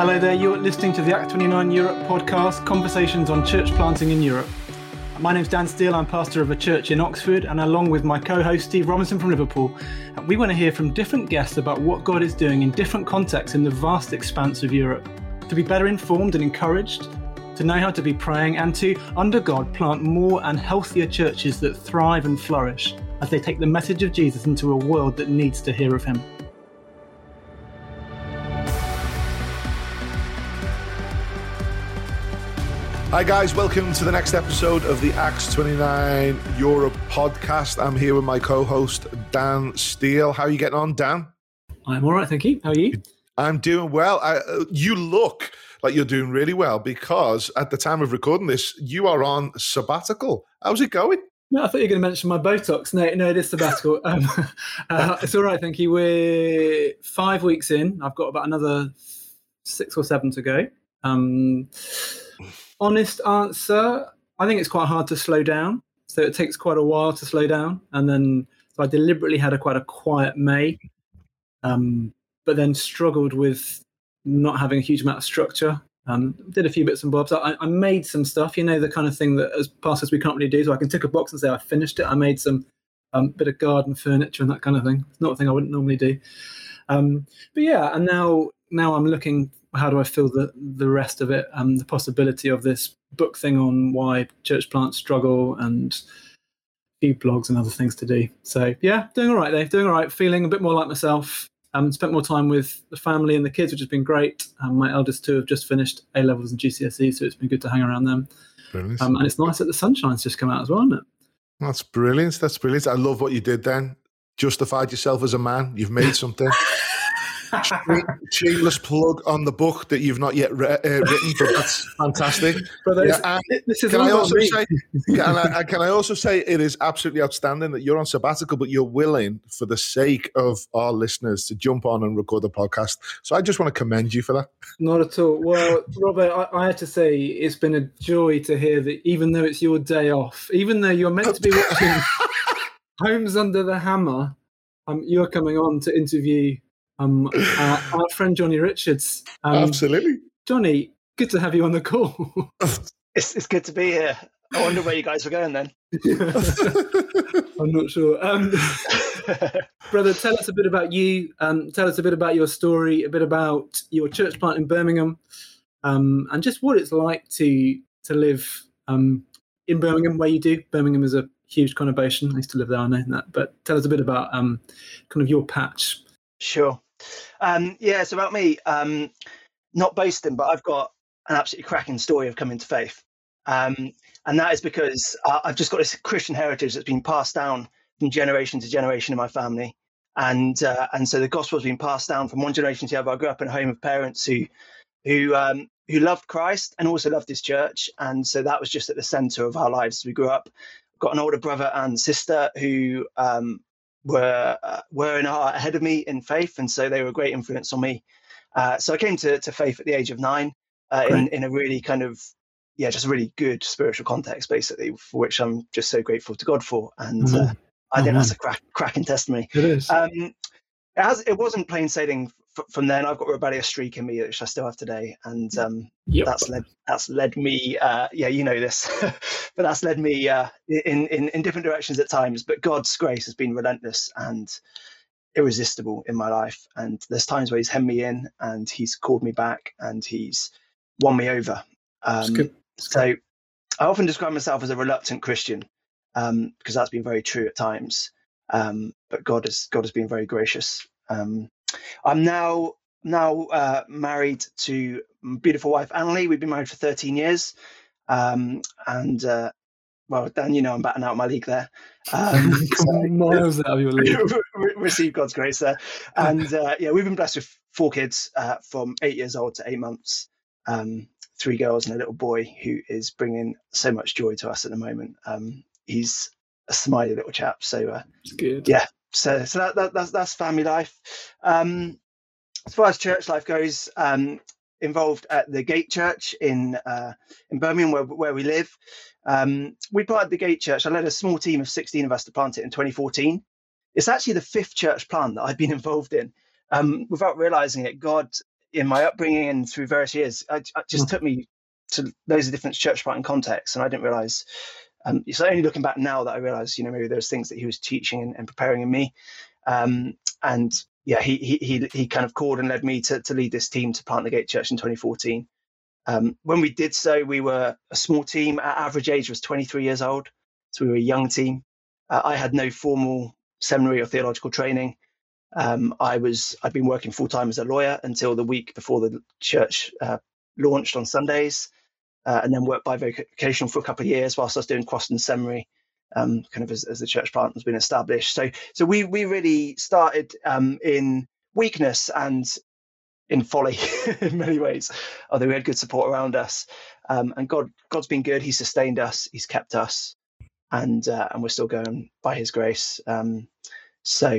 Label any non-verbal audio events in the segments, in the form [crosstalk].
Hello there, you're listening to the Acts 29 Europe podcast, Conversations on Church Planting in Europe. My name's Dan Steele, I'm pastor of a church in Oxford, and along with my co host Steve Robinson from Liverpool, uh, we want to hear from different guests about what God is doing in different contexts in the vast expanse of Europe. To be better informed and encouraged, to know how to be praying, and to, under God, plant more and healthier churches that thrive and flourish as they take the message of Jesus into a world that needs to hear of him. Hi, guys. Welcome to the next episode of the Acts 29 Europe podcast. I'm here with my co host, Dan Steele. How are you getting on, Dan? I'm all right, thank you. How are you? I'm doing well. I, uh, you look like you're doing really well because at the time of recording this, you are on sabbatical. How's it going? No, I thought you were going to mention my Botox. No, no, it is sabbatical. [laughs] um, uh, it's all right, thank you. We're five weeks in. I've got about another six or seven to go. Um, honest answer, I think it's quite hard to slow down. So it takes quite a while to slow down, and then so I deliberately had a quite a quiet May, um, but then struggled with not having a huge amount of structure. Um, did a few bits and bobs. I, I, made some stuff, you know, the kind of thing that as pastors we can't really do. So I can tick a box and say I finished it. I made some um, bit of garden furniture and that kind of thing. It's not a thing I wouldn't normally do. Um, but yeah, and now now I'm looking how do I fill the the rest of it? Um, the possibility of this book thing on why church plants struggle and a few blogs and other things to do. So yeah, doing all right there, doing all right, feeling a bit more like myself. Um, spent more time with the family and the kids, which has been great. Um, my eldest two have just finished A levels and GCSE, so it's been good to hang around them. Um, and it's nice that the sunshine's just come out as well, isn't it? That's brilliant. That's brilliant. I love what you did then. Justified yourself as a man. You've made something. [laughs] shameless plug on the book that you've not yet re- uh, written, but that's fantastic. [laughs] But yeah, this is can I also say? Can I, can I also say it is absolutely outstanding that you're on sabbatical, but you're willing, for the sake of our listeners, to jump on and record the podcast. So I just want to commend you for that. Not at all. Well, Robert, I, I have to say it's been a joy to hear that even though it's your day off, even though you're meant to be watching [laughs] Homes Under the Hammer, um, you're coming on to interview um, uh, our friend Johnny Richards. Um, Absolutely. Johnny, good to have you on the call. [laughs] it's, it's good to be here. I wonder where you guys were going then. [laughs] I'm not sure. Um, [laughs] brother, tell us a bit about you. Um, tell us a bit about your story, a bit about your church plant in Birmingham, um, and just what it's like to to live um, in Birmingham, where you do. Birmingham is a huge conurbation. I used to live there, I know that. But tell us a bit about um, kind of your patch. Sure. Um, yeah, so about me, um, not boasting, but I've got an absolutely cracking story of coming to faith. Um, and that is because I've just got this Christian heritage that's been passed down from generation to generation in my family. And uh, and so the gospel's been passed down from one generation to the other. I grew up in a home of parents who who um, who loved Christ and also loved his church, and so that was just at the centre of our lives as we grew up. Got an older brother and sister who um, were uh, were in ahead of me in faith, and so they were a great influence on me. Uh, so I came to, to faith at the age of nine, uh, in in a really kind of yeah, just a really good spiritual context, basically, for which I'm just so grateful to God for. And mm-hmm. Uh, I think mm-hmm. that's a crack, cracking testimony. It is. Um, it, has, it wasn't plain sailing from then I've got a rebellious streak in me, which I still have today, and um, yep. that's led that's led me. Uh, yeah, you know this, [laughs] but that's led me uh, in, in in different directions at times. But God's grace has been relentless and irresistible in my life. And there's times where He's hemmed me in, and He's called me back, and He's won me over. Um, so I often describe myself as a reluctant Christian um, because that's been very true at times. Um, but God has God has been very gracious. Um, I'm now now uh, married to my beautiful wife Annalie. We've been married for 13 years, um, and uh, well, Dan, you know I'm batting out my league there. Um, [laughs] Miles out of your league. [laughs] receive God's grace there, and [laughs] uh, yeah, we've been blessed with four kids uh, from eight years old to eight months. Um, three girls and a little boy who is bringing so much joy to us at the moment. Um, he's a smiley little chap, so uh, good. Yeah, so so that, that, that's that's family life. Um, as far as church life goes, um, involved at the Gate Church in uh, in Birmingham, where where we live. Um, we planted the Gate Church. I led a small team of 16 of us to plant it in 2014. It's actually the fifth church plant that I've been [laughs] involved in. Um, without realizing it, God in my upbringing and through various years, it just mm. took me to loads of different church planting contexts, and I didn't realize. Um, it's only looking back now that I realized, you know, maybe there's things that he was teaching and, and preparing in me. Um, and yeah, he, he he he kind of called and led me to to lead this team to plant the Gate Church in 2014. Um, when we did so, we were a small team. Our average age was 23 years old, so we were a young team. Uh, I had no formal seminary or theological training. Um, I was I'd been working full time as a lawyer until the week before the church uh, launched on Sundays, uh, and then worked by vocation for a couple of years whilst I was doing Crosslands Seminary, um, kind of as, as, the church plant has been established. So so we we really started um, in weakness and in folly [laughs] in many ways, although we had good support around us. Um, and God God's been good. He's sustained us. He's kept us, and uh, and we're still going by His grace. Um, so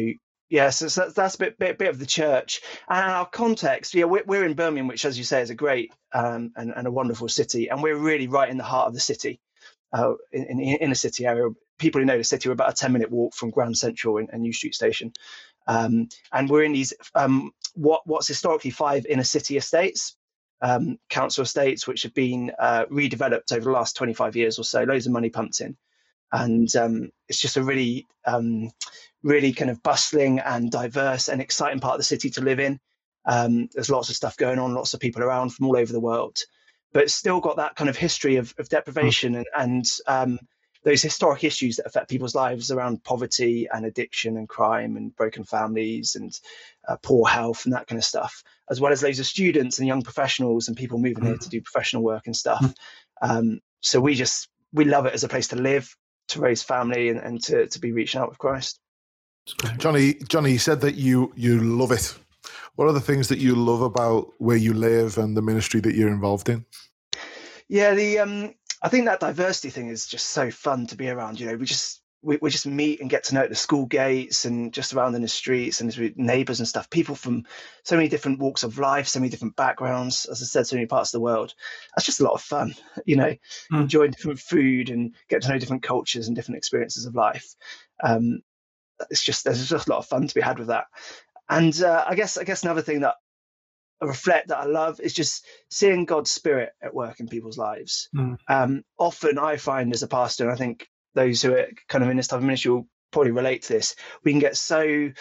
Yes, yeah, so that's, that's a bit, bit, bit of the church and our context. Yeah, we're, we're in Birmingham, which, as you say, is a great um, and, and, a wonderful city, and we're really right in the heart of the city, uh, in, in, in a city area. People who know the city are about a ten minute walk from Grand Central and, and New Street Station, um, and we're in these um, what what's historically five inner city estates, um, council estates, which have been uh, redeveloped over the last twenty five years or so. Loads of money pumped in, and um, it's just a really um, really kind of bustling and diverse and exciting part of the city to live in. Um, there's lots of stuff going on, lots of people around from all over the world, but it's still got that kind of history of, of deprivation and, and um, those historic issues that affect people's lives around poverty and addiction and crime and broken families and uh, poor health and that kind of stuff, as well as loads of students and young professionals and people moving here to do professional work and stuff. Um, so we just we love it as a place to live, to raise family, and, and to to be reaching out with Christ. Johnny, Johnny, you said that you you love it. What are the things that you love about where you live and the ministry that you're involved in? Yeah, the um, I think that diversity thing is just so fun to be around. You know, we just we, we just meet and get to know at the school gates and just around in the streets and with neighbours and stuff. People from so many different walks of life, so many different backgrounds. As I said, so many parts of the world. That's just a lot of fun. [laughs] You know, mm. enjoying different food and get to know different cultures and different experiences of life. Um, it's just there's just a lot of fun to be had with that. And uh, I guess I guess another thing that I reflect that I love is just seeing God's spirit at work in people's lives. Mm. Um, often I find as a pastor, and I think those who are kind of in this type of ministry will probably relate to this. We can get so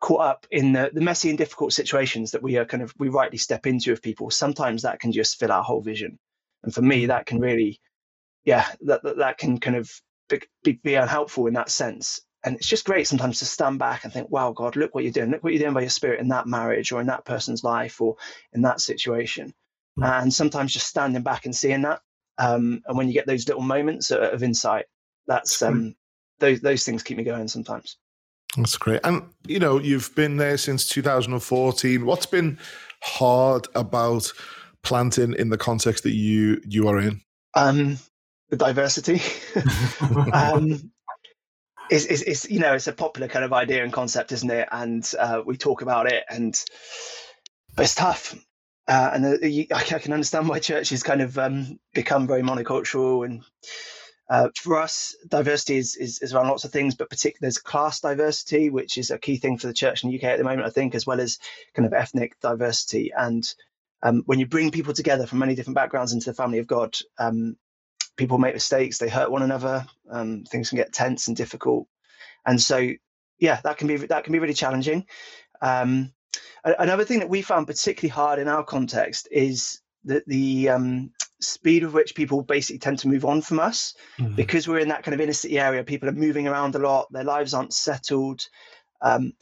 caught up in the, the messy and difficult situations that we are kind of we rightly step into with people. Sometimes that can just fill our whole vision, and for me, hmm. that can really, yeah, that that, that can kind of be, be unhelpful in that sense and it's just great sometimes to stand back and think, wow, God, look what you're doing. Look what you're doing by your spirit in that marriage or in that person's life or in that situation. Mm. And sometimes just standing back and seeing that. Um, and when you get those little moments of, of insight, that's um, those those things keep me going sometimes. That's great. And you know, you've been there since 2014. What's been hard about planting in the context that you you are in? Um, the diversity. [laughs] um, it's, it's, it's, you know it's a popular kind of idea and concept, isn't it? And uh, we talk about it, and but it's tough. Uh, and the, you, I can understand why churches kind of um, become very monocultural. And uh, for us, diversity is, is, is, around lots of things, but particularly there's class diversity, which is a key thing for the church in the UK at the moment, I think, as well as kind of ethnic diversity. And um, when you bring people together from many different backgrounds into the family of God, um, people make mistakes, they hurt one another, um, things can get tense and difficult, and so yeah, that can be that can be really challenging. Um, another thing that we found particularly hard in our context is that the um, speed with which people basically tend to move on from us mm-hmm. because we're in that kind of inner city area. People are moving around a lot; their lives aren't settled. Um,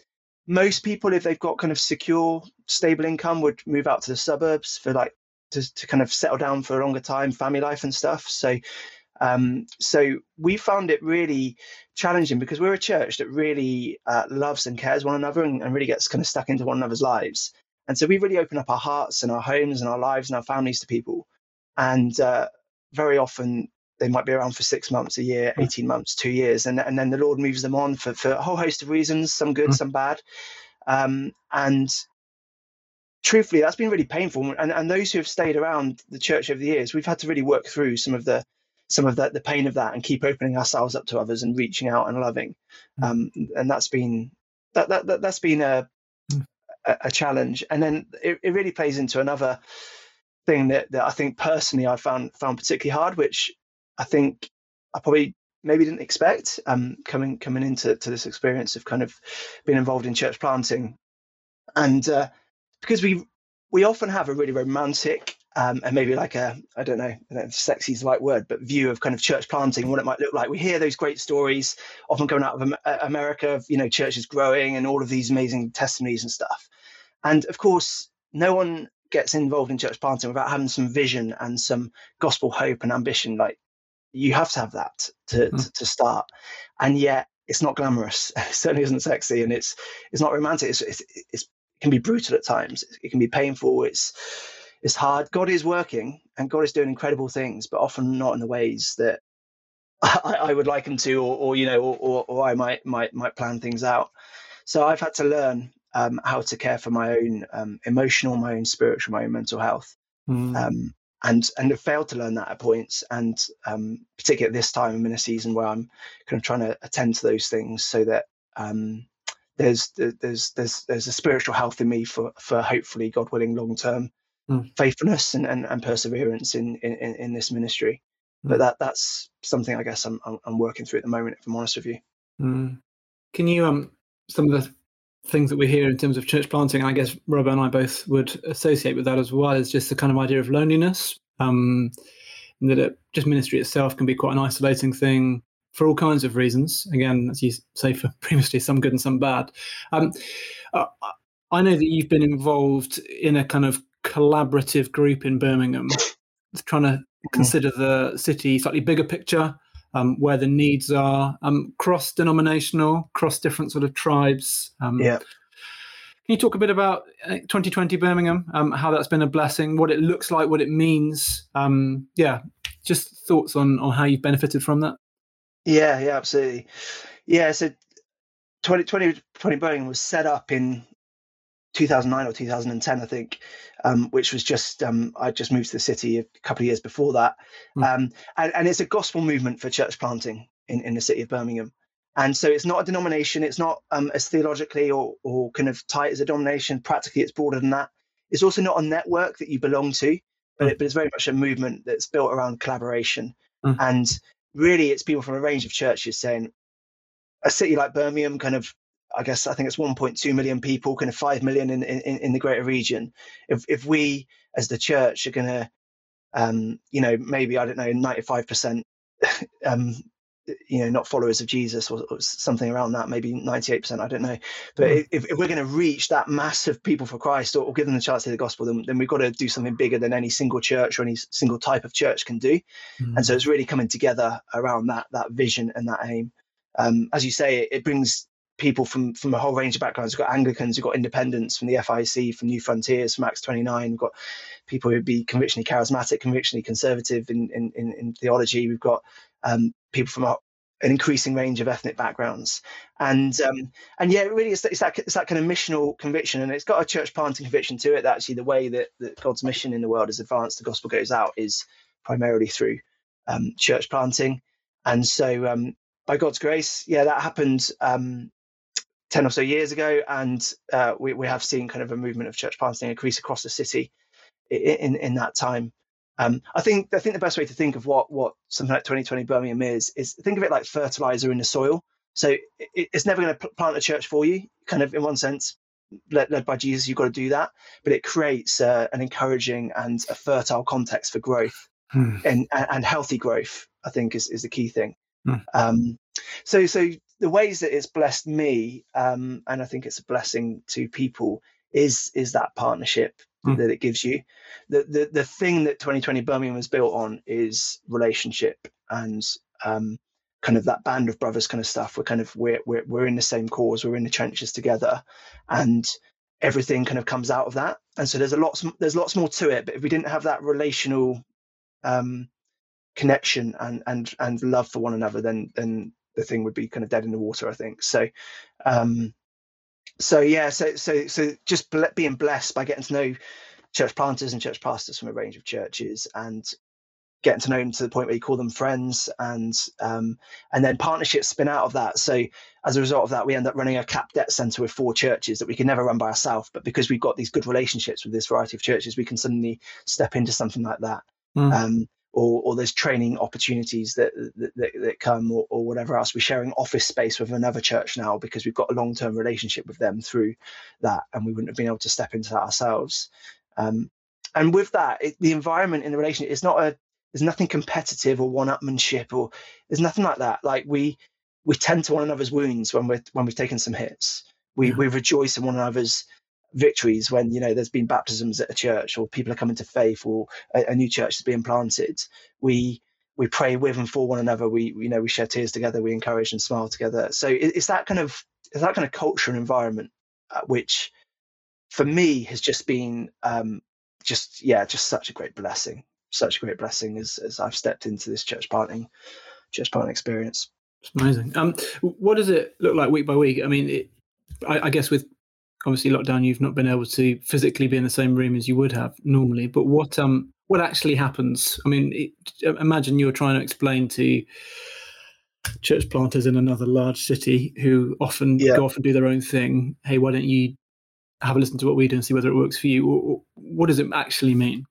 most people, if they've got kind of secure, stable income, would move out to the suburbs for like to, to kind of settle down for a longer time, family life and stuff. So, um, so we found it really challenging because we're a church that really uh, loves and cares one another and, and, really gets kind of stuck into one another's lives. And so we really open up our hearts and our homes and our lives and our families to people. And uh, very often they might be around for six months, a year, 18 months, two years. And, and then the Lord moves them on for, for a whole host of reasons, some good, mm-hmm. some bad. Um, and truthfully, that's been really painful. And, and those who have stayed around the church over the years, we've had to really work through some of the some of the, the pain of that and keep opening ourselves up to others and reaching out and loving. Mm. Um, and that's been that, that, that has been a a, challenge. And then it, it really plays into another thing that, that I think personally I found found particularly hard, which I think I probably maybe didn't expect um, coming coming into to this experience of kind of being involved in church planting, and uh, because we we often have a really romantic um, and maybe like a I don't know, I don't know if sexy is the right word, but view of kind of church planting, what it might look like. We hear those great stories, often coming out of America, of you know churches growing and all of these amazing testimonies and stuff. And of course, no one gets involved in church planting without having some vision and some gospel hope and ambition. Like you have to have that to, mm. to, to, start. And yet it's not glamorous. [laughs] It certainly isn't sexy and it's, it's not romantic. It's, it's, it's, it can be brutal at times. It can be painful. It's, it's hard. God is working and God is doing incredible things, but often not in the ways that [laughs] I, I would like him to, or, or you know, or, or, or, I might, might, might plan things out. So I've had to learn um, how to care for my own um, emotional, my own spiritual, my own mental health. Mm. Um, and and have failed to learn that at points. And um, particularly at this time, I'm in a season where I'm kind of trying to attend to those things so that um, there's there's there's there's a spiritual health in me for for hopefully God willing long term mm. faithfulness and, and, and perseverance in, in in this ministry. Mm. But that that's something I guess I'm I'm working through at the moment. If I'm honest with you. Mm. Can you um some of the things that we hear in terms of church planting, I guess Rob and I both would associate with that as well, is just the kind of idea of loneliness. Um, and that it, just ministry itself can be quite an isolating thing for all kinds of reasons. Again, as you say, for [laughs] previously some good and some bad. Um, uh, I know that you've been involved in a kind of collaborative group in Birmingham, trying to mm-hmm. consider the city slightly bigger picture um, where the needs are, um, cross denominational, cross different sort of tribes. Um, yeah. Can you talk a bit about 2020 uh, Birmingham, um, how that's been a blessing, what it looks like, what it means? Um, yeah, just thoughts on, on how you've benefited from that. Yeah, yeah, absolutely. Yeah, so 2020, 20 Birmingham was set up in 2009 or 2010, I think, um, which was just um, I just moved to the city a couple of years before that, mm. um, and, and, it's a gospel movement for church planting in, in the city of Birmingham, and so it's not a denomination, it's not um, as theologically or or kind of tight as a denomination. Practically, it's broader than that. It's also not a network that you belong to, but, mm. it, but it's very much a movement that's built around collaboration, mm. and really, it's people from a range of churches saying, a city like Birmingham kind of I guess I think it's 1.2 million people, kind of 5 million in, in, in the greater region. If, if we as the church are going to, um, you know, maybe, I don't know, 95%, [laughs] um, you know, not followers of Jesus or, or, something around that, maybe 98%, I don't know. But mm. if, if, we're going to reach that mass of people for Christ or, or, give them the chance to hear the gospel, then, then we've got to do something bigger than any single church or any single type of church can do. Mm. And so it's really coming together around that, that vision and that aim. Um, as you say, it, it brings people from from a whole range of backgrounds. We've got Anglicans, we've got independents from the FIEC, from New Frontiers, from Acts 29. We've got people who'd be convictionally charismatic, convictionally conservative in in, in, in theology. We've got um, people from a, an increasing range of ethnic backgrounds, and um, and yeah, it really, it's, it's, that it's that kind of missional conviction, and it's got a church planting conviction to it. That actually, the way that, that God's mission in the world is advanced, the gospel goes out, is primarily through um, church planting, and so um, by God's grace, yeah, that happened um, 10 or so years ago. And uh, we, we have seen kind of a movement of church planting increase across the city in, in that time. Um, I think I think the best way to think of what what something like 2020 Birmingham is is think of it like fertilizer in the soil. So it, it's never going to plant a church for you. Kind of in one sense, led, led by Jesus, you've got to do that. But it creates uh, an encouraging and a fertile context for growth hmm. and, and healthy growth. I think is is the key thing. Hmm. Um, so so the ways that it's blessed me, um, and I think it's a blessing to people, is is that partnership mm. that it gives you. The, the the thing that 2020 Birmingham was built on is relationship and um, kind of that band of brothers kind of stuff. We're kind of we're we're we're in the same cause. We're in the trenches together, and everything kind of comes out of that. And so there's a lots there's lots more to it. But if we didn't have that relational um, connection and and and love for one another, then then the thing would be kind of dead in the water, I think. So, um, so yeah, so so so just being blessed by getting to know church planters and church pastors from a range of churches, and getting to know them to the point where you call them friends, and um, and then partnerships spin out of that. So as a result of that, we end up running a CAP debt center with four churches that we can never run by ourselves. But because we've got these good relationships with this variety of churches, we can suddenly step into something like that. Mm. Um, or, or there's training opportunities that that, that, that come or, or, whatever else. We're sharing office space with another church now because we've got a long term relationship with them through that, and we wouldn't have been able to step into that ourselves. Um, and with that, it, the environment in the relationship is not a there's nothing competitive or one-upmanship or there's nothing like that. Like we we tend to one another's wounds when we're when we've taken some hits. We yeah. we rejoice in one another's victories when you know there's been baptisms at a church or people are coming to faith or a, a new church is being planted. We we pray with and for one another. We you know we share tears together. We encourage and smile together. So it, it's that kind of it's that kind of culture and environment uh, which for me has just been um, just yeah just such a great blessing such a great blessing as, as I've stepped into this church planting church planting experience. It's amazing. Um, what does it look like week by week? I mean, it, I, I, guess with obviously lockdown, you've not been able to physically be in the same room as you would have normally. But what um what actually happens? I mean, it, imagine you're trying to explain to church planters in another large city who often yeah. go off and do their own thing. Hey, why don't you have a listen to what we do and see whether it works for you? What does it actually mean?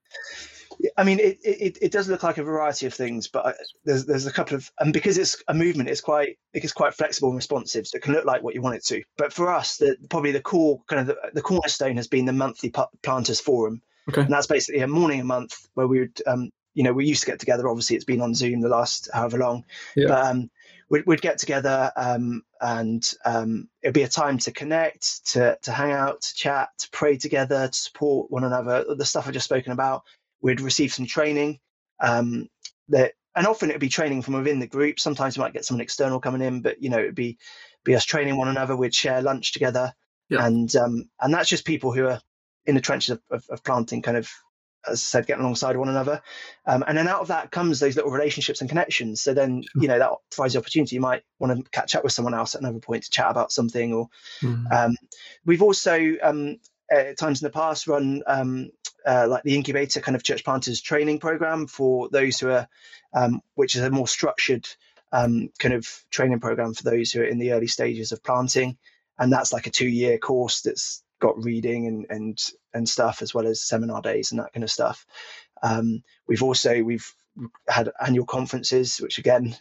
I mean, it, it, it does look like a variety of things, but there's there's a couple of and because it's a movement, it's quite it's quite flexible and responsive, so it can look like what you want it to. But for us, the probably the core kind of the, the cornerstone has been the monthly planters forum, okay. and that's basically a morning a month where we would um, you know we used to get together. Obviously, it's been on Zoom the last however long, yeah. but um, we'd, we'd get together um, and um, it'd be a time to connect, to to hang out, to chat, to pray together, to support one another. The stuff I've just spoken about we'd receive some training um, that and often it'd be training from within the group sometimes we might get someone external coming in but you know it'd be be us training one another we'd share lunch together yeah. and um, and that's just people who are in the trenches of, of, of, planting kind of as I said getting alongside one another um, and then out of that comes those little relationships and connections so then sure. you know that provides the opportunity you might want to catch up with someone else at another point to chat about something or mm. we've also um, at times in the past run um, uh, like the incubator kind of church planters training program for those who are, um, which is a more structured um, kind of training program for those who are in the early stages of planting, and that's like a two-year course that's got reading and and and stuff as well as seminar days and that kind of stuff. Um, we've also we've had annual conferences, which again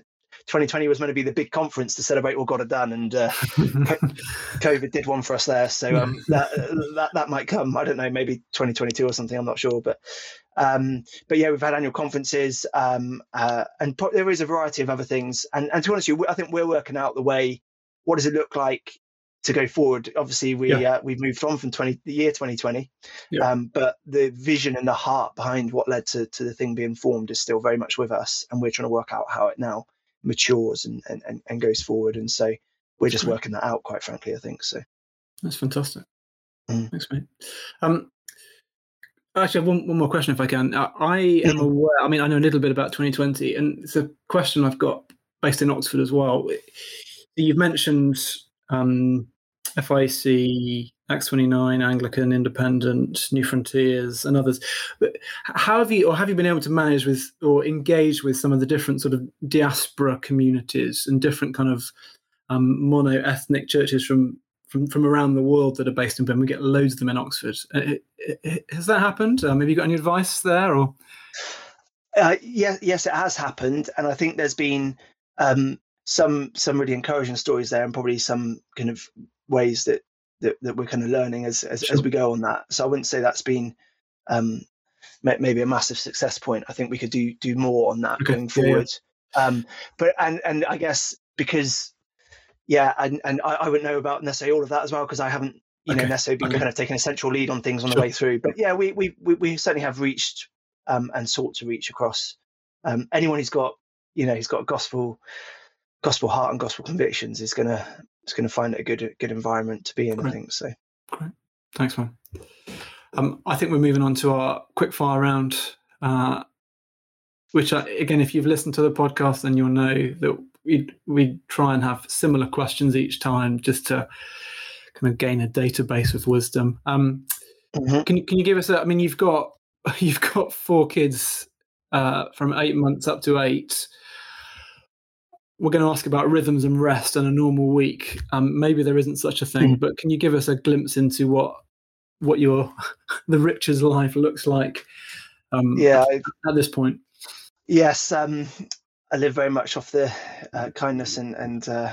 2020 was meant to be the big conference to celebrate what God had done, and uh, [laughs] COVID did one for us there. So um, that, that that might come. I don't know, maybe 2022 or something. I'm not sure, but um, but yeah, we've had annual conferences, um, uh, and pro- there is a variety of other things. And and to be honest, with you, I think we're working out the way. What does it look like to go forward? Obviously, we yeah. uh, we've moved on from 20 the year 2020, yeah. um, but the vision and the heart behind what led to to the thing being formed is still very much with us, and we're trying to work out how it now matures and, and, and goes forward. And so we're just working that out, quite frankly, I think. So that's fantastic. Mm. Thanks, mate. Um, actually, I have one, one more question if I can. I, I am aware, I mean, I know a little bit about 2020, and it's a question I've got based in Oxford as well. You've mentioned um, FIEC, Acts 29, Anglican, Independent, New Frontiers, and others. But how have you, or have you been able to manage with or engage with some of the different sort of diaspora communities and different kind of um, mono ethnic churches from, from from around the world that are based in Birmingham? We get loads of them in Oxford. Uh, has that happened? Um, have you got any advice there, or? Uh, yes, yes, it has happened, and I think there's been um, some some really encouraging stories there, and probably some kind of ways that that, that we're kind of learning as as, sure. as we go on that. So I wouldn't say that's been um, maybe a massive success point. I think we could do do more on that okay. going forward. Yeah. Um, but and and I guess because yeah, and and I, I wouldn't know about necessarily all of that as well because I haven't you okay. know necessarily been okay. kind of taking a central lead on things on sure. the way through. But yeah, we we we, we certainly have reached um, and sought to reach across um, anyone who's got you know who's got a gospel gospel heart and gospel convictions is gonna is gonna find it a good good environment to be in. Great. I think so. Great, thanks, man. Um, I think we're moving on to our quick fire round, uh, which I, again, if you've listened to the podcast, then you'll know that we we try and have similar questions each time, just to kind of gain a database of wisdom. Um, mm-hmm. Can you can you give us a? I mean, you've got [laughs] you've got four kids uh, from eight months up to eight, we're going to ask about rhythms and rest and a normal week. Um, maybe there isn't such a thing, mm. but can you give us a glimpse into what what your [laughs] the Richard's life looks like? Um, yeah, at, at, this point. Yes, um, I live very much off the uh, kindness and and uh,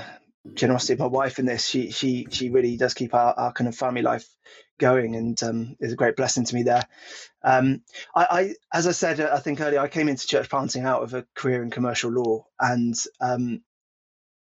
generosity of my wife in this. She she she really does keep our, our kind of family life going and um, is a great blessing to me there. Um, I, I, as I said, I think earlier, I came into church planting out of a career in commercial law, and um,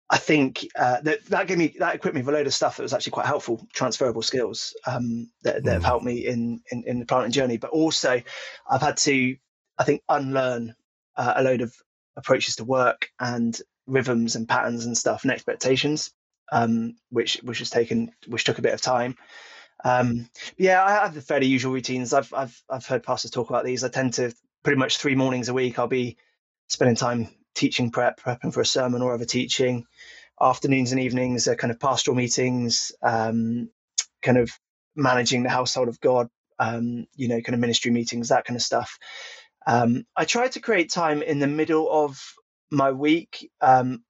I think uh, that that gave me that equipped me with a load of stuff that was actually quite helpful, transferable skills um, that, that mm. have helped me in, in, in the planting journey. But also, I've had to, I think, unlearn uh, a load of approaches to work and rhythms and patterns and stuff and expectations, um, which which has taken which took a bit of time. Um, yeah, I have the fairly usual routines. I've I've I've heard pastors talk about these. I tend to pretty much three mornings a week. I'll be spending time teaching prep, prepping for a sermon or other teaching. Afternoons and evenings are kind of pastoral meetings, um, kind of managing the household of God, um, you know, kind of ministry meetings, that kind of stuff. Um, I try to create time in the middle of my week, um,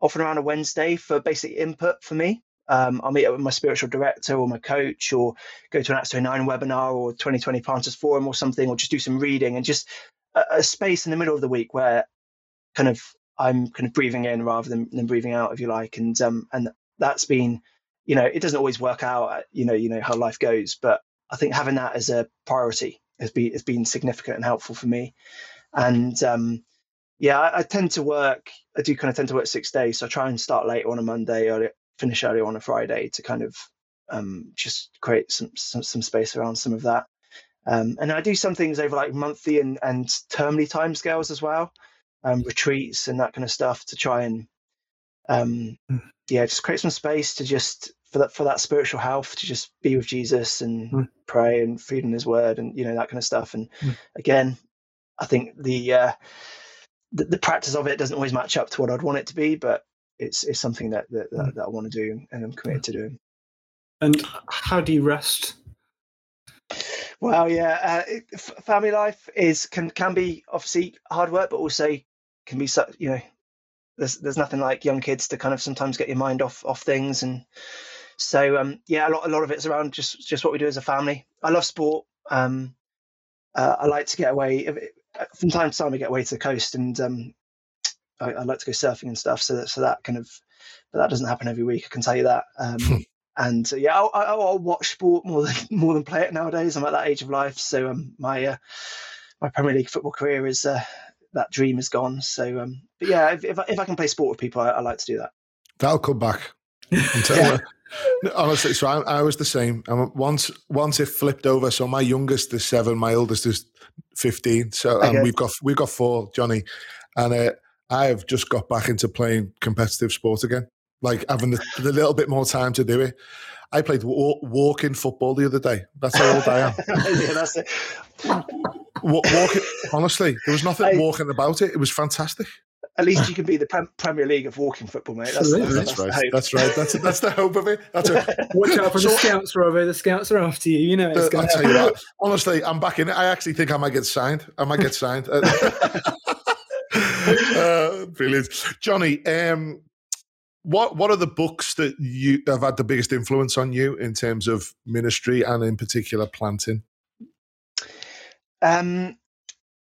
often around a Wednesday, for basic input for me. Um, I'll meet up with my spiritual director or my coach, or go to an Acts 29 webinar or 2020 Planters Forum or something, or just do some reading and just a, a, space in the middle of the week where kind of I'm kind of breathing in rather than, than breathing out, if you like. And um, and that's been, you know, it doesn't always work out. Uh, you know, you know how life goes, but I think having that as a priority has been has been significant and helpful for me. And um, yeah, I, I, tend to work. I do kind of tend to work six days, so I try and start later on a Monday or finish earlier on a Friday to kind of um, just create some, some, some space around some of that. Um, and I do some things over like monthly and and termly timescales as well, um, retreats and that kind of stuff to try and um, hmm. yeah, just create some space to just for that for that spiritual health to just be with Jesus and mm. pray and feed in His Word and you know that kind of stuff. And mm. again, I think the, uh, the, the practice of it doesn't always match up to what I'd want it to be, but it's it's something that that, that, mm. that I want to do and I'm committed to doing. And how do you rest? Well, yeah, uh, it, family life is can can be obviously hard work, but also can be such you know there's there's nothing like young kids to kind of sometimes get your mind off off things and so um, yeah, a lot a lot of it's around just just what we do as a family. I love sport. Um, uh, I like to get away from time to time. I get away to the coast, and um, I, I, like to go surfing and stuff. So that so that kind of, but that doesn't happen every week. I can tell you that. Um, [laughs] and uh, yeah, I'll, I'll, watch sport more than [laughs] more than play it nowadays. I'm at that age of life, so um, my uh, my Premier League football career is uh, that dream is gone. So, um, but yeah, if, if I, if, I, can play sport with people, I, I like to do that. That'll come back. [laughs] yeah. Honestly, so I, I, was the same. And once once it flipped over, so my youngest is seven, my oldest is fifteen. So and we've got we've got four, Johnny, and uh, I have just got back into playing competitive sport again, like having the, the little bit more time to do it. I played walking football the other day. That's how old I am. [laughs] yeah, that's it. walking, honestly, there was nothing I, walking about it. It was fantastic at least you can be the Premier League of walking football, mate. That's, that's, that's, that's right. That's right. That's that's the hope of it. That's a, [laughs] Watch out for so, the scouts, Robo. The scouts are after you. You know. It's the, I tell you what. Honestly, I'm back in it. I actually think I might get signed. I might get signed. [laughs] uh, brilliant, Johnny. Um, what what are the books that you have had the biggest influence on you in terms of ministry and in particular planting? Um,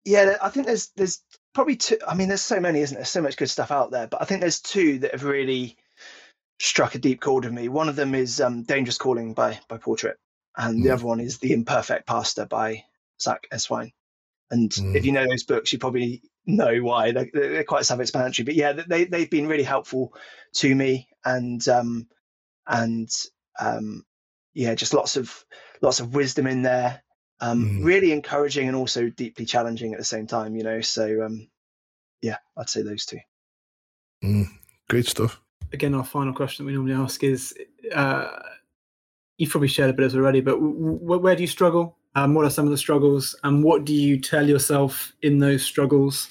yeah, I think there's there's probably two. I mean, there's so many, isn't there? So much good stuff out there, but I think there's two that have really struck a deep chord with me. One of them is um, "Dangerous Calling" by by Tripp, and mm. the other one is "The Imperfect Pastor" by Zach Eswine. And mm. if you know those books, you probably know why they're, they're quite self-explanatory. But yeah, they they've been really helpful to me, and um, and um, yeah, just lots of lots of wisdom in there um, mm. really encouraging and also deeply challenging at the same time you know so um, yeah i'd say those two. Mm. great stuff. Again our final question that we normally ask is uh, you've probably shared a bit of it already but w- where do you struggle? Um, what are some of the struggles? And what do you tell yourself in those struggles?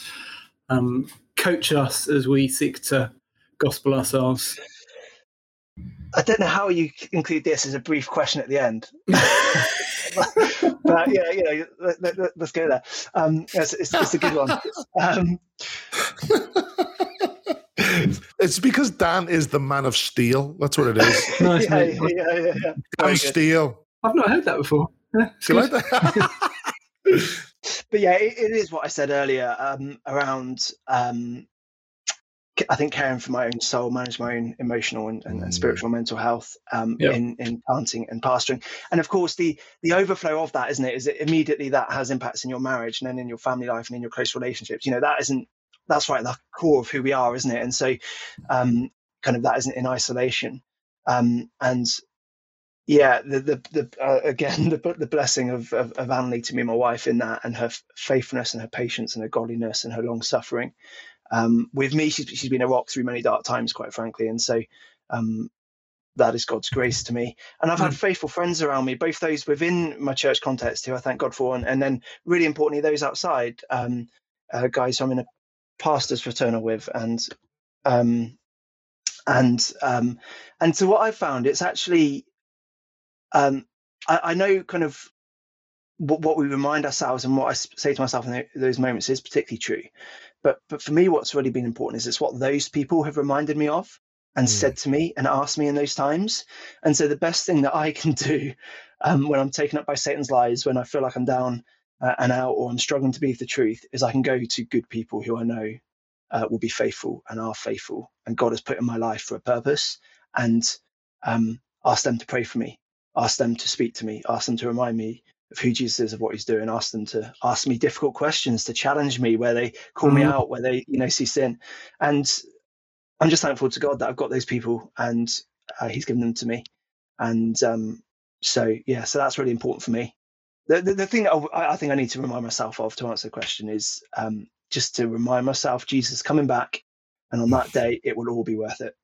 Um, coach us as we seek to gospel ourselves I don't know how you include this as a brief question at the end. [laughs] but yeah, you know, let, us let, go there. Um, it's, it's, it's, a good one. Um, [laughs] it's because Dan is the man of steel. That's what it is. [laughs] nice, yeah, yeah, yeah, yeah, Dan Steel. I've not heard that before. Yeah, like that? but yeah, it, it is what I said earlier um, around um, I think caring for my own soul, manage my own emotional and, and, and mm. spiritual mental health um, yep. in in planting and pastoring, and of course the the overflow of that, isn't it? Is it immediately that has impacts in your marriage and then in your family life and in your close relationships. You know that isn't that's right at the core of who we are, isn't it? And so, um, kind of that isn't in isolation. Um, and yeah, the the, the uh, again [laughs] the the blessing of, of of Annalie to me, my wife, in that, and her faithfulness and her patience and her godliness and her long suffering, um, with me, she's, she's been a rock through many dark times, quite frankly. And so um, that is God's grace to me. And I've had hmm. faithful friends around me, both those within my church context, who I thank God for, and, and then really importantly, those outside, um, uh, guys I'm in a pastor's fraternal with. And um, and um, and so what I've found, it's actually, um, I, I know kind of what, what, we remind ourselves and what I say to myself in those moments is particularly true. But but for me, what's really been important is it's what those people have reminded me of and mm. said to me and asked me in those times. And so the best thing that I [laughs] can do um, when I'm taken up by Satan's lies, when I feel like I'm down uh, and out or I'm struggling to believe the truth, is I can go to good people who I know uh, will be faithful and are faithful, and God has put in my life for a purpose, and um, ask them to pray for me, ask them to speak to me, ask them to remind me of who Jesus is, of what he's doing, ask them to ask me difficult questions, to challenge me where they call mm-hmm. me out, where they, you know, see sin. And I'm just thankful to God that I've got those people and uh, he's given them to me. And um, so, yeah, so that's really important for me. The, the, the thing that I, I, think I need to remind myself of to answer the question is um, just to remind myself Jesus coming back. And on that day, it will all be worth it.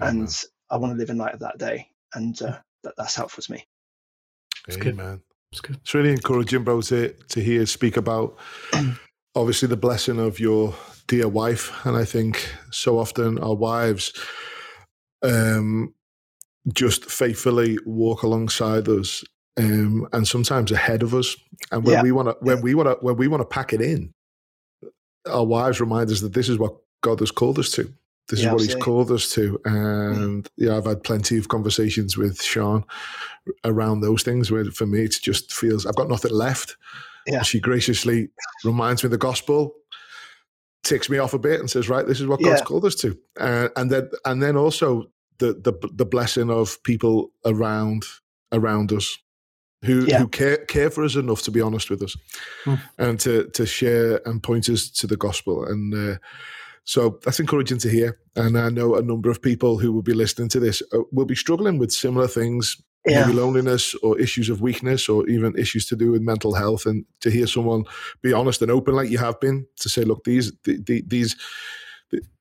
Amen. And I want to live in light of that day. And uh, that, that's helpful to me. Amen. It's good. It's really encouraging, bro, to to hear speak about [clears throat] obviously the blessing of your dear wife, and I think so often our wives um, just faithfully walk alongside us, um, and sometimes ahead of us. And when yeah. we want to, when we want to, when we want to pack it in, our wives remind us that this is what God has called us to. This yeah, is what absolutely. he's called us to. And mm. yeah, I've had plenty of conversations with Sean around those things where for me it just feels I've got nothing left. Yeah. She graciously reminds me of the gospel, ticks me off a bit and says, right, this is what God's called us to. Uh, and then and then also the, the the blessing of people around around us who yeah. who care care for us enough to be honest with us mm. and to to share and point us to the gospel and uh, so that's encouraging to hear. And I know a number of people who will be listening to this uh, will be struggling with similar things, yeah. maybe loneliness or issues of weakness or even issues to do with mental health. And to hear someone be honest and open like you have been to say, look, these, the, the, these,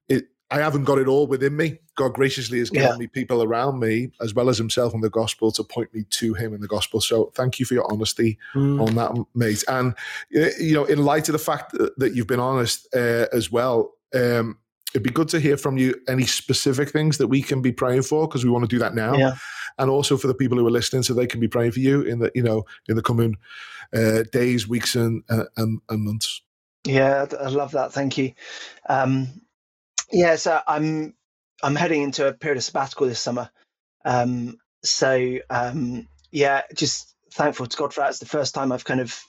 it, I haven't got it all within me. God graciously has given yeah. me people around me, as well as Himself in the gospel, to point me to Him in the gospel. So, thank you for your honesty mm. on that, mate. And you know, in light of the fact that you've been honest uh, as well, um, it'd be good to hear from you any specific things that we can be praying for because we want to do that now, yeah. and also for the people who are listening, so they can be praying for you in the you know in the coming uh, days, weeks, and, uh, and, and months. Yeah, I love that. Thank you. Um, yeah, so I'm I'm heading into a period of sabbatical this summer. Um, so um, yeah, just thankful to God for that. It's the first time I've kind of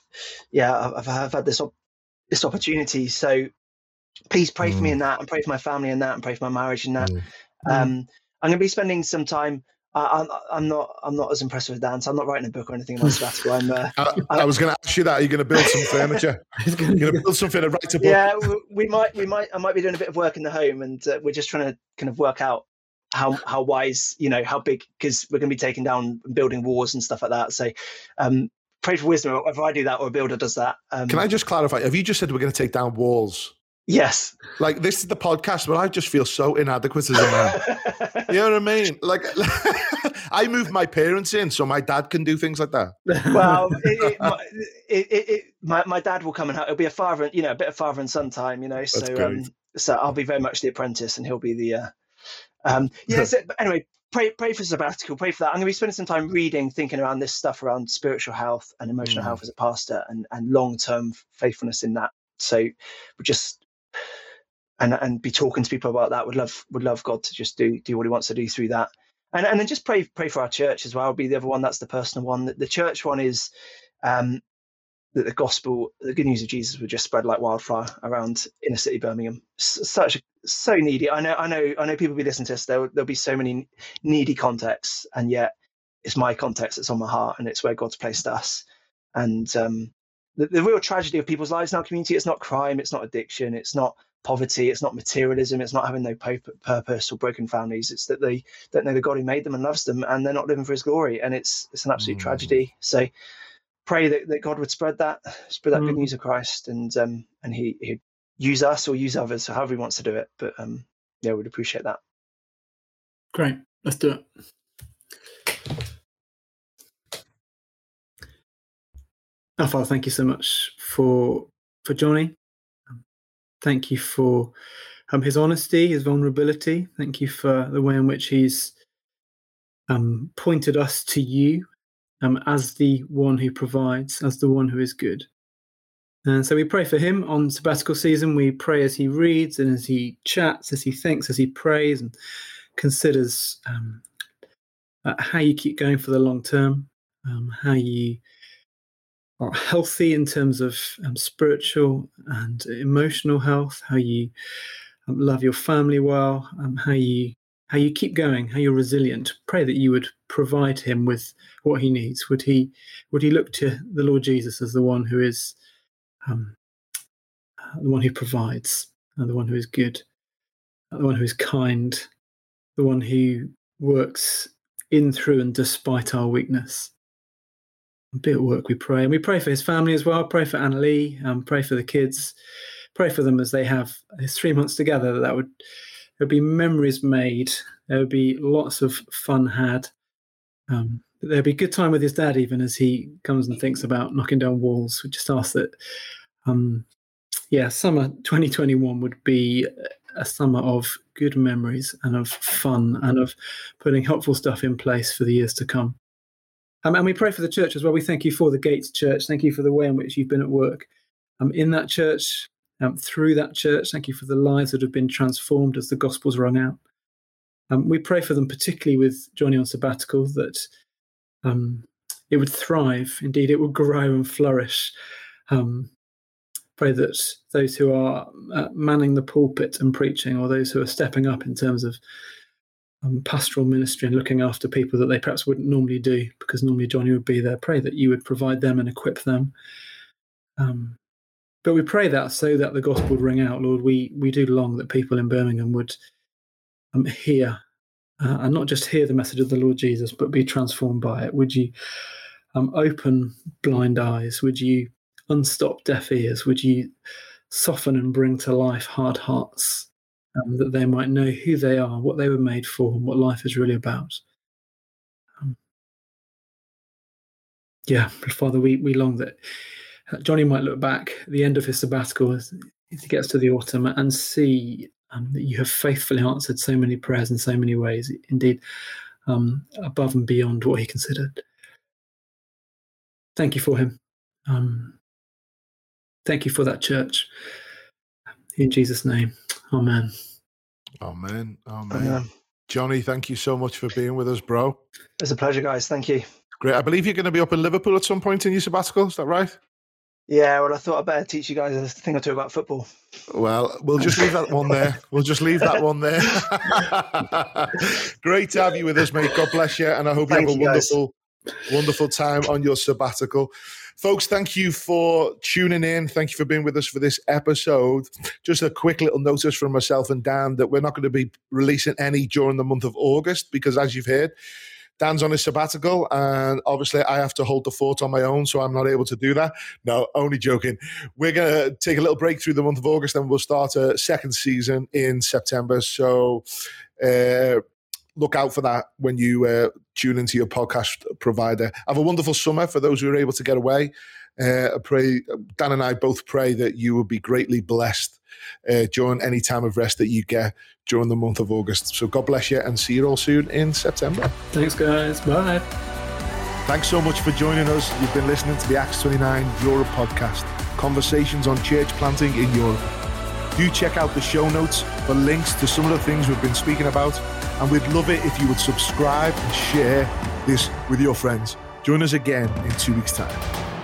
yeah I've, I've had this op- this opportunity. So please pray mm. for me mm. in that and pray for my family in that and pray for my marriage in that. Mm. Um, I'm going to be spending some time. Uh, I'm, I'm not. I'm not as impressed with dance. I'm not writing a book or anything about sabbatical. I'm. Uh, [laughs] I, I, was going to ask you that. Are you going to build some furniture? [laughs] You're going to build something to write a book. Yeah, we might. We might. I might be doing a bit of work in the home, and uh, we're just trying to kind of work out how how wise, you know, how big, because we're going to be taking down and building walls and stuff like that. So, um, pray for wisdom. If I do that or a builder does that. Um, Can I just clarify? Have you just said we're going to take down walls? Yes. Like this is the podcast, but I just feel so inadequate as a man. [laughs] you know what I mean? Like [laughs] I moved my parents in so my dad can do things like that. Well, [laughs] it, it, my, it, my, my, dad will come and help. it'll be a father, you know, a bit of father and son time, you know. So um, so I'll be very much the apprentice and he'll be the uh, um yeah, so, but anyway, pray pray for sabbatical. Pray for that. I'm going to be spending some time reading, thinking around this stuff around spiritual health and emotional mm. health as a pastor, and and long term faithfulness in that. So we're just and and be talking to people about that. Would love would love God to just do do what He wants to do through that. And and then just pray pray for our church as well. Be the other one. That's the personal one. The, the church one is um, that the gospel, the good news of Jesus, would just spread like wildfire around inner city Birmingham. Such a, so needy. I know, I know, I know. People be listening to this. There, there'll be so many needy contexts, and yet it's my context that's on my heart, and it's where God's placed us. And um, the, the real tragedy of people's lives in our community, it's not crime, it's not addiction, it's not poverty, it's not materialism, it's not having no purpose or broken families. It's that they don't know the God who made them and loves them, and they're not living for His glory, and it's it's an absolute mm. tragedy. So pray that, that God would spread that, spread that mm. good news of Christ, and um, and he he'd use us or use others, however he wants to do it. But um, yeah, we'd appreciate that. Great, let's do it. Father, thank you so much for for Johnny. Thank you for um, his honesty, his vulnerability. Thank you for the way in which he's um, pointed us to you um, as the one who provides, as the one who is good. And so we pray for him on sabbatical season. We pray as he reads and as he chats, as he thinks, as he prays and considers um, uh, how you keep going for the long term, um, how you are healthy in terms of um, spiritual and emotional health, how you um, love your family well, um, how you how you keep going, how you're resilient. Pray that you would provide him with what he needs. Would he would he look to the Lord Jesus as the one who is um, the one who provides, uh, the one who is good, uh, the one who is kind, the one who works in through and despite our weakness. A bit of work we pray, and we pray for his family as well. Pray for Anna Lee, um, pray for the kids, pray for them as they have his three months together. That would there'll be memories made. There'll be lots of fun had. Um, there'll be good time with his dad, even as he comes and thinks about knocking down walls. We just ask that, um, yeah, summer 2021 would be a summer of good memories and of fun and of putting helpful stuff in place for the years to come. Um, and we pray for the church as well. We thank you for the Gates Church. Thank you for the way in which you've been at work um, in that church um, through that church. Thank you for the lives that have been transformed as the gospel's rung out. Um, we pray for them, particularly with Johnny on sabbatical, that um, it would thrive. Indeed, it would grow and flourish. Um, pray that those who are uh, manning the pulpit and preaching, or those who are stepping up in terms of um, pastoral ministry and looking after people that they perhaps wouldn't normally do, because normally Johnny would be there. Pray that you would provide them and equip them. Um, but we pray that so that the gospel would ring out, Lord. We we do long that people in Birmingham would um, hear uh, and not just hear the message of the Lord Jesus, but be transformed by it. Would you um, open blind eyes? Would you unstop deaf ears? Would you soften and bring to life hard hearts um, that they might know who they are, what they were made for, and what life is really about? Um, yeah, Father, we, we long that Johnny might look back at the end of his sabbatical as he gets to the autumn and see um, that you have faithfully answered so many prayers in so many ways, indeed, um, above and beyond what he considered. Thank you for him. Um, thank you for that church. In Jesus' name, Amen. Amen. Amen. Amen. Johnny, thank you so much for being with us, bro. It's a pleasure, guys. Thank you. Great. I believe you're going to be up in Liverpool at some point in your sabbatical. Is that right? Yeah, well, I thought I'd better teach you guys a thing or two about football. Well, we'll just leave that one there. We'll just leave that one there. [laughs] Great to have you with us, mate. God bless you. And I hope Thank you have a wonderful, guys. Wonderful time on your sabbatical. Folks, thank you for tuning in. Thank you for being with us for this episode. Just a quick little notice from myself and Dan that we're not going to be releasing any during the month of August because, as you've heard, Dan's on his sabbatical, and obviously I have to hold the fort on my own, so I'm not able to do that. No, only joking. We're going to take a little break through the month of August, and we'll start a second season in September. So, uh, look out for that when you uh, tune into your podcast provider. Have a wonderful summer for those who are able to get away. Uh, I pray Dan and I both pray that you will be greatly blessed uh, during any time of rest that you get during the month of August. So God bless you and see you all soon in September. Thanks, guys. Bye. Thanks so much for joining us. You've been listening to the Acts 29 Europe podcast, conversations on church planting in Europe. Do check out the show notes for links to some of the things we've been speaking about. And we'd love it if you would subscribe and share this with your friends. Join us again in two weeks' time.